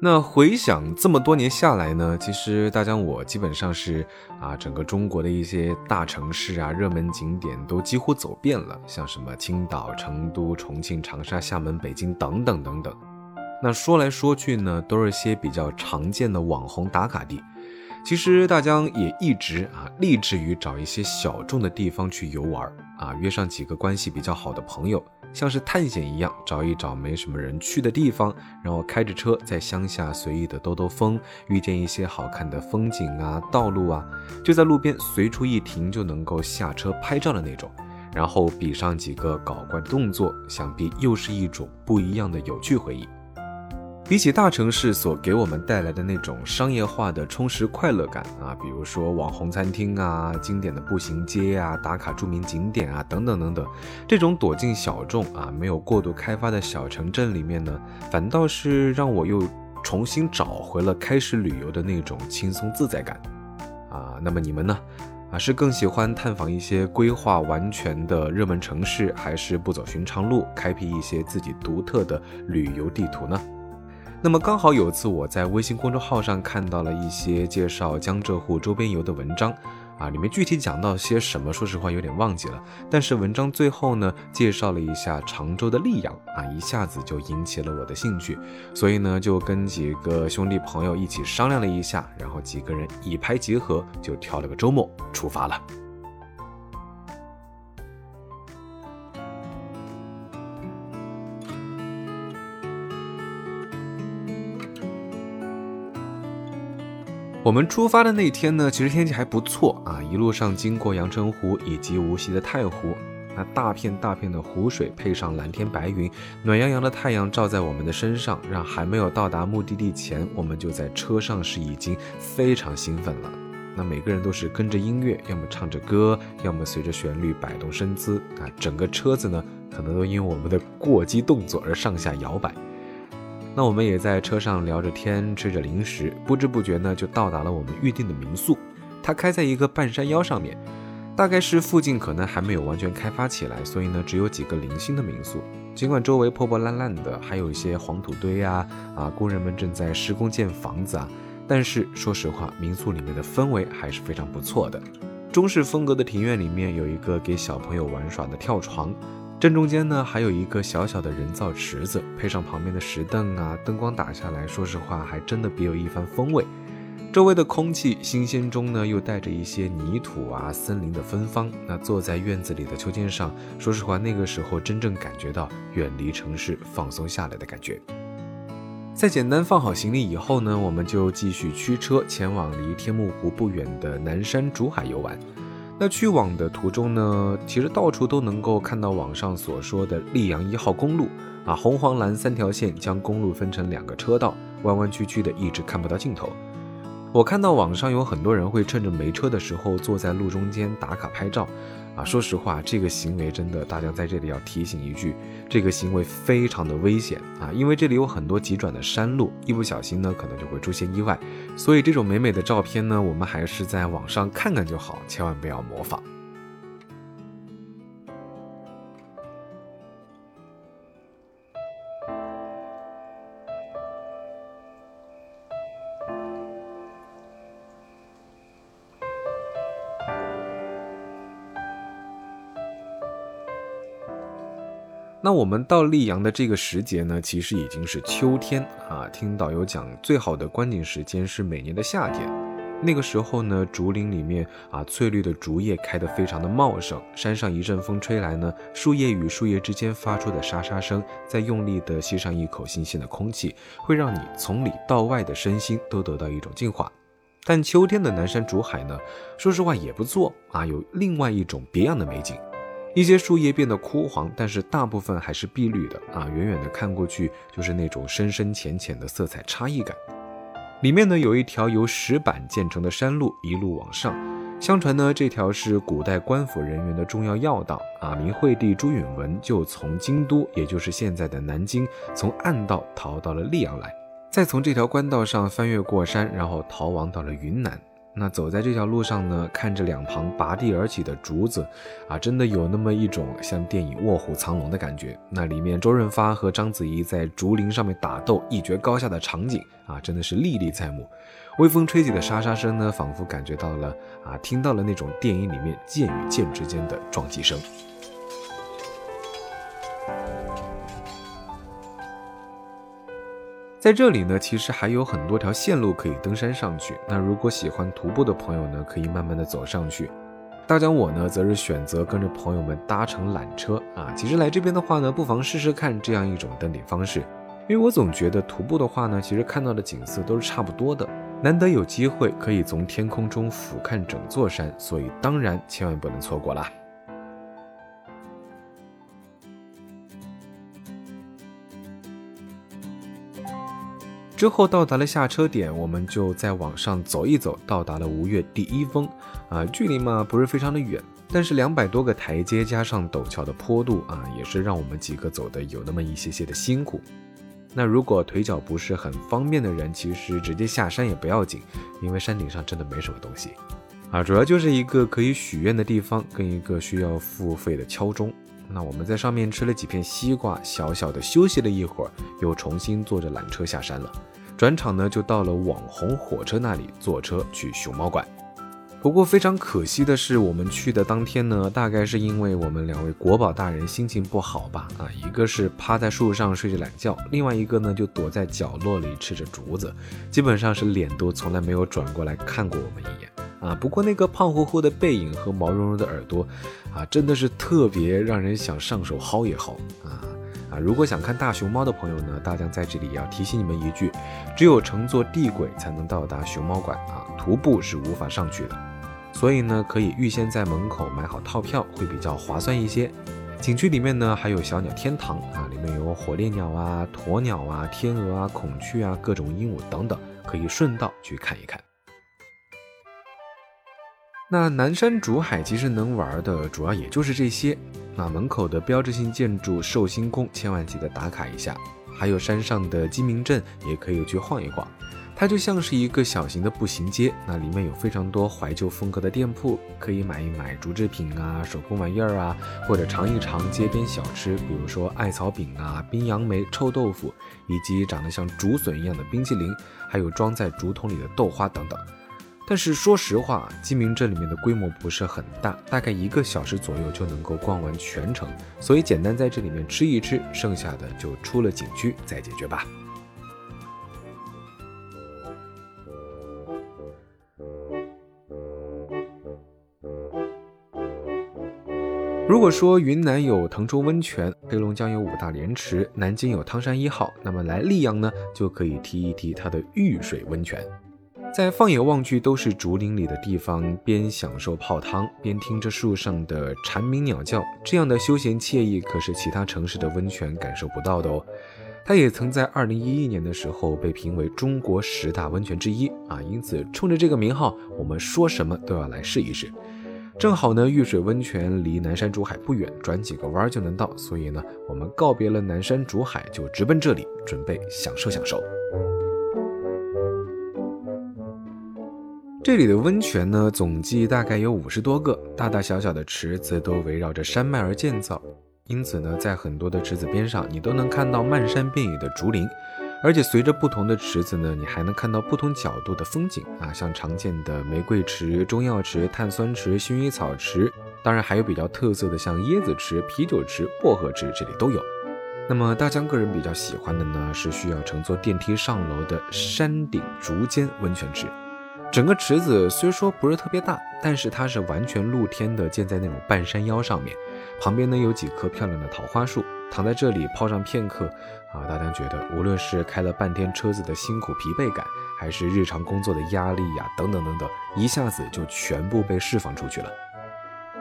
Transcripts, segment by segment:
那回想这么多年下来呢，其实大江我基本上是啊，整个中国的一些大城市啊、热门景点都几乎走遍了，像什么青岛、成都、重庆、长沙、厦门、北京等等等等。那说来说去呢，都是些比较常见的网红打卡地。其实大江也一直啊，立志于找一些小众的地方去游玩啊，约上几个关系比较好的朋友。像是探险一样，找一找没什么人去的地方，然后开着车在乡下随意的兜兜风，遇见一些好看的风景啊、道路啊，就在路边随处一停就能够下车拍照的那种，然后比上几个搞怪动作，想必又是一种不一样的有趣回忆。比起大城市所给我们带来的那种商业化的充实快乐感啊，比如说网红餐厅啊、经典的步行街啊、打卡著名景点啊等等等等，这种躲进小众啊、没有过度开发的小城镇里面呢，反倒是让我又重新找回了开始旅游的那种轻松自在感啊。那么你们呢？啊，是更喜欢探访一些规划完全的热门城市，还是不走寻常路，开辟一些自己独特的旅游地图呢？那么刚好有次我在微信公众号上看到了一些介绍江浙沪周边游的文章，啊，里面具体讲到些什么，说实话有点忘记了。但是文章最后呢，介绍了一下常州的溧阳，啊，一下子就引起了我的兴趣，所以呢，就跟几个兄弟朋友一起商量了一下，然后几个人一拍即合，就挑了个周末出发了。我们出发的那天呢，其实天气还不错啊，一路上经过阳澄湖以及无锡的太湖，那大片大片的湖水配上蓝天白云，暖洋洋的太阳照在我们的身上，让还没有到达目的地前，我们就在车上是已经非常兴奋了。那每个人都是跟着音乐，要么唱着歌，要么随着旋律摆动身姿啊，整个车子呢，可能都因为我们的过激动作而上下摇摆。那我们也在车上聊着天，吃着零食，不知不觉呢就到达了我们预定的民宿。它开在一个半山腰上面，大概是附近可能还没有完全开发起来，所以呢只有几个零星的民宿。尽管周围破破烂烂的，还有一些黄土堆啊啊，工人们正在施工建房子啊，但是说实话，民宿里面的氛围还是非常不错的。中式风格的庭院里面有一个给小朋友玩耍的跳床。正中间呢，还有一个小小的人造池子，配上旁边的石凳啊，灯光打下来，说实话还真的别有一番风味。周围的空气新鲜中呢，又带着一些泥土啊、森林的芬芳。那坐在院子里的秋千上，说实话，那个时候真正感觉到远离城市、放松下来的感觉。在简单放好行李以后呢，我们就继续驱车前往离天目湖不远的南山竹海游玩。那去往的途中呢，其实到处都能够看到网上所说的溧阳一号公路啊，红黄蓝三条线将公路分成两个车道，弯弯曲曲的，一直看不到尽头。我看到网上有很多人会趁着没车的时候坐在路中间打卡拍照。啊，说实话，这个行为真的，大家在这里要提醒一句，这个行为非常的危险啊，因为这里有很多急转的山路，一不小心呢，可能就会出现意外。所以这种美美的照片呢，我们还是在网上看看就好，千万不要模仿。那我们到溧阳的这个时节呢，其实已经是秋天啊。听导游讲，最好的观景时间是每年的夏天。那个时候呢，竹林里面啊，翠绿的竹叶开得非常的茂盛。山上一阵风吹来呢，树叶与树叶之间发出的沙沙声，再用力的吸上一口新鲜的空气，会让你从里到外的身心都得到一种净化。但秋天的南山竹海呢，说实话也不错啊，有另外一种别样的美景。一些树叶变得枯黄，但是大部分还是碧绿的啊！远远的看过去，就是那种深深浅浅的色彩差异感。里面呢有一条由石板建成的山路，一路往上。相传呢，这条是古代官府人员的重要要道啊。明惠帝朱允文就从京都，也就是现在的南京，从暗道逃到了溧阳来，再从这条官道上翻越过山，然后逃亡到了云南。那走在这条路上呢，看着两旁拔地而起的竹子，啊，真的有那么一种像电影《卧虎藏龙》的感觉。那里面周润发和章子怡在竹林上面打斗，一决高下的场景啊，真的是历历在目。微风吹起的沙沙声呢，仿佛感觉到了啊，听到了那种电影里面剑与剑之间的撞击声。在这里呢，其实还有很多条线路可以登山上去。那如果喜欢徒步的朋友呢，可以慢慢的走上去。大江我呢，则是选择跟着朋友们搭乘缆车啊。其实来这边的话呢，不妨试试看这样一种登顶方式，因为我总觉得徒步的话呢，其实看到的景色都是差不多的。难得有机会可以从天空中俯瞰整座山，所以当然千万不能错过啦。之后到达了下车点，我们就再往上走一走，到达了吴越第一峰。啊，距离嘛不是非常的远，但是两百多个台阶加上陡峭的坡度啊，也是让我们几个走的有那么一些些的辛苦。那如果腿脚不是很方便的人，其实直接下山也不要紧，因为山顶上真的没什么东西。啊，主要就是一个可以许愿的地方，跟一个需要付费的敲钟。那我们在上面吃了几片西瓜，小小的休息了一会儿，又重新坐着缆车下山了。转场呢，就到了网红火车那里，坐车去熊猫馆。不过非常可惜的是，我们去的当天呢，大概是因为我们两位国宝大人心情不好吧？啊，一个是趴在树上睡着懒觉，另外一个呢就躲在角落里吃着竹子，基本上是脸都从来没有转过来看过我们一眼。啊，不过那个胖乎乎的背影和毛茸茸的耳朵，啊，真的是特别让人想上手薅一薅啊啊！如果想看大熊猫的朋友呢，大将在这里要提醒你们一句：只有乘坐地轨才能到达熊猫馆啊，徒步是无法上去的。所以呢，可以预先在门口买好套票，会比较划算一些。景区里面呢，还有小鸟天堂啊，里面有火烈鸟啊、鸵鸟啊、天鹅啊、孔雀啊、各种鹦鹉等等，可以顺道去看一看。那南山竹海其实能玩的主要也就是这些。那门口的标志性建筑寿星宫，千万记得打卡一下。还有山上的鸡鸣镇，也可以去晃一晃。它就像是一个小型的步行街，那里面有非常多怀旧风格的店铺，可以买一买竹制品啊、手工玩意儿啊，或者尝一尝街边小吃，比如说艾草饼啊、冰杨梅、臭豆腐，以及长得像竹笋一样的冰淇淋，还有装在竹筒里的豆花等等。但是说实话，鸡鸣镇里面的规模不是很大，大概一个小时左右就能够逛完全程，所以简单在这里面吃一吃，剩下的就出了景区再解决吧。如果说云南有腾冲温泉，黑龙江有五大莲池，南京有汤山一号，那么来溧阳呢，就可以提一提它的玉水温泉。在放眼望去都是竹林里的地方，边享受泡汤，边听着树上的蝉鸣鸟叫，这样的休闲惬意可是其他城市的温泉感受不到的哦。它也曾在二零一一年的时候被评为中国十大温泉之一啊，因此冲着这个名号，我们说什么都要来试一试。正好呢，玉水温泉离南山竹海不远，转几个弯就能到，所以呢，我们告别了南山竹海，就直奔这里，准备享受享受。这里的温泉呢，总计大概有五十多个，大大小小的池子都围绕着山脉而建造，因此呢，在很多的池子边上，你都能看到漫山遍野的竹林，而且随着不同的池子呢，你还能看到不同角度的风景啊，像常见的玫瑰池、中药池、碳酸池、薰衣草池，当然还有比较特色的像椰子池、啤酒池、薄荷池，这里都有。那么大江个人比较喜欢的呢，是需要乘坐电梯上楼的山顶竹间温泉池。整个池子虽说不是特别大，但是它是完全露天的，建在那种半山腰上面。旁边呢有几棵漂亮的桃花树，躺在这里泡上片刻，啊，大家觉得无论是开了半天车子的辛苦疲惫感，还是日常工作的压力呀，等等等等，一下子就全部被释放出去了。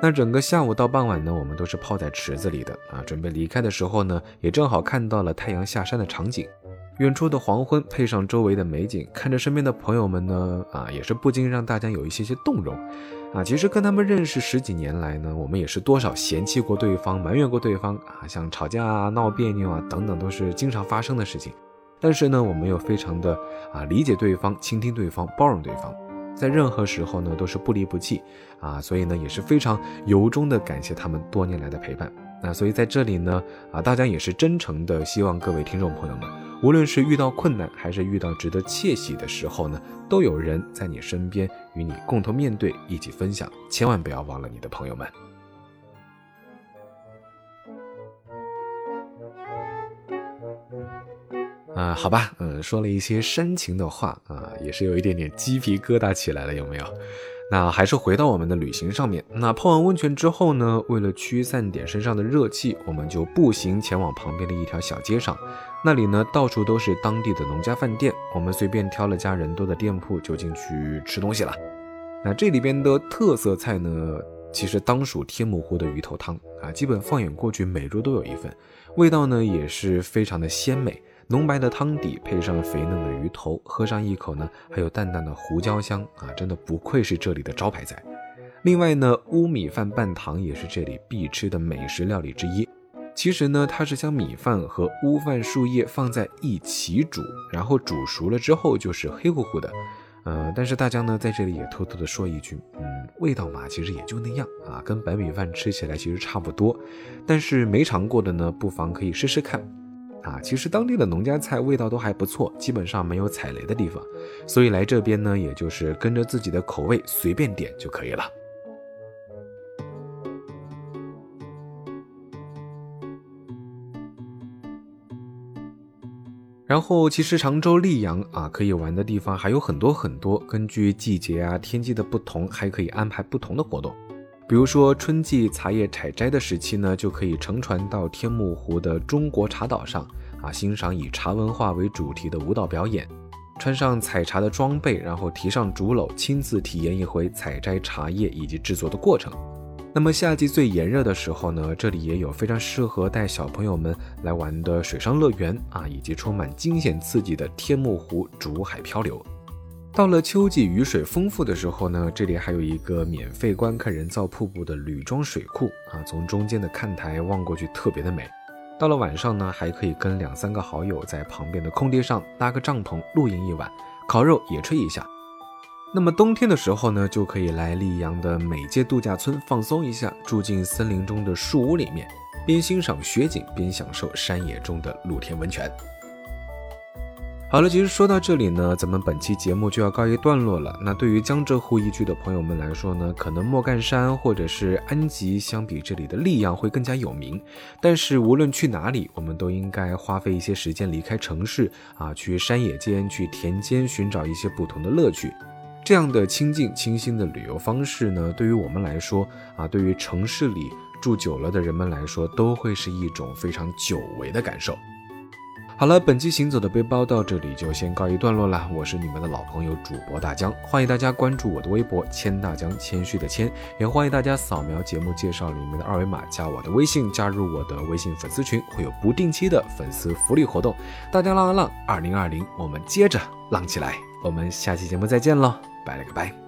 那整个下午到傍晚呢，我们都是泡在池子里的啊。准备离开的时候呢，也正好看到了太阳下山的场景。远处的黄昏配上周围的美景，看着身边的朋友们呢，啊，也是不禁让大家有一些些动容，啊，其实跟他们认识十几年来呢，我们也是多少嫌弃过对方，埋怨过对方，啊，像吵架啊、闹别扭啊等等，都是经常发生的事情。但是呢，我们又非常的啊理解对方，倾听对方，包容对方。在任何时候呢都是不离不弃啊，所以呢也是非常由衷的感谢他们多年来的陪伴。那所以在这里呢啊，大家也是真诚的希望各位听众朋友们，无论是遇到困难还是遇到值得窃喜的时候呢，都有人在你身边与你共同面对，一起分享。千万不要忘了你的朋友们。啊，好吧，嗯，说了一些煽情的话啊，也是有一点点鸡皮疙瘩起来了，有没有？那还是回到我们的旅行上面。那泡完温泉之后呢，为了驱散点身上的热气，我们就步行前往旁边的一条小街上。那里呢，到处都是当地的农家饭店，我们随便挑了家人多的店铺就进去吃东西了。那这里边的特色菜呢，其实当属天目湖的鱼头汤啊，基本放眼过去每桌都有一份，味道呢也是非常的鲜美。浓白的汤底配上肥嫩的鱼头，喝上一口呢，还有淡淡的胡椒香啊，真的不愧是这里的招牌菜。另外呢，乌米饭拌糖也是这里必吃的美食料理之一。其实呢，它是将米饭和乌饭树叶放在一起煮，然后煮熟了之后就是黑乎乎的。呃，但是大家呢在这里也偷偷的说一句，嗯，味道嘛，其实也就那样啊，跟白米饭吃起来其实差不多。但是没尝过的呢，不妨可以试试看。啊，其实当地的农家菜味道都还不错，基本上没有踩雷的地方，所以来这边呢，也就是跟着自己的口味随便点就可以了。然后，其实常州溧阳啊，可以玩的地方还有很多很多，根据季节啊、天气的不同，还可以安排不同的活动。比如说春季茶叶采摘的时期呢，就可以乘船到天目湖的中国茶岛上啊，欣赏以茶文化为主题的舞蹈表演，穿上采茶的装备，然后提上竹篓，亲自体验一回采摘茶叶以及制作的过程。那么夏季最炎热的时候呢，这里也有非常适合带小朋友们来玩的水上乐园啊，以及充满惊险刺激的天目湖竹海漂流。到了秋季雨水丰富的时候呢，这里还有一个免费观看人造瀑布的铝装水库啊，从中间的看台望过去特别的美。到了晚上呢，还可以跟两三个好友在旁边的空地上搭个帐篷露营一晚，烤肉野炊一下。那么冬天的时候呢，就可以来溧阳的美界度假村放松一下，住进森林中的树屋里面，边欣赏雪景边享受山野中的露天温泉。好了，其实说到这里呢，咱们本期节目就要告一段落了。那对于江浙沪一区的朋友们来说呢，可能莫干山或者是安吉相比这里的溧阳会更加有名。但是无论去哪里，我们都应该花费一些时间离开城市啊，去山野间、去田间寻找一些不同的乐趣。这样的清静清新的旅游方式呢，对于我们来说啊，对于城市里住久了的人们来说，都会是一种非常久违的感受。好了，本期行走的背包到这里就先告一段落了。我是你们的老朋友主播大江，欢迎大家关注我的微博“谦大江”，谦虚的谦，也欢迎大家扫描节目介绍里面的二维码加我的微信，加入我的微信粉丝群，会有不定期的粉丝福利活动。大江浪啊浪，二零二零，我们接着浪起来！我们下期节目再见喽，拜了个拜。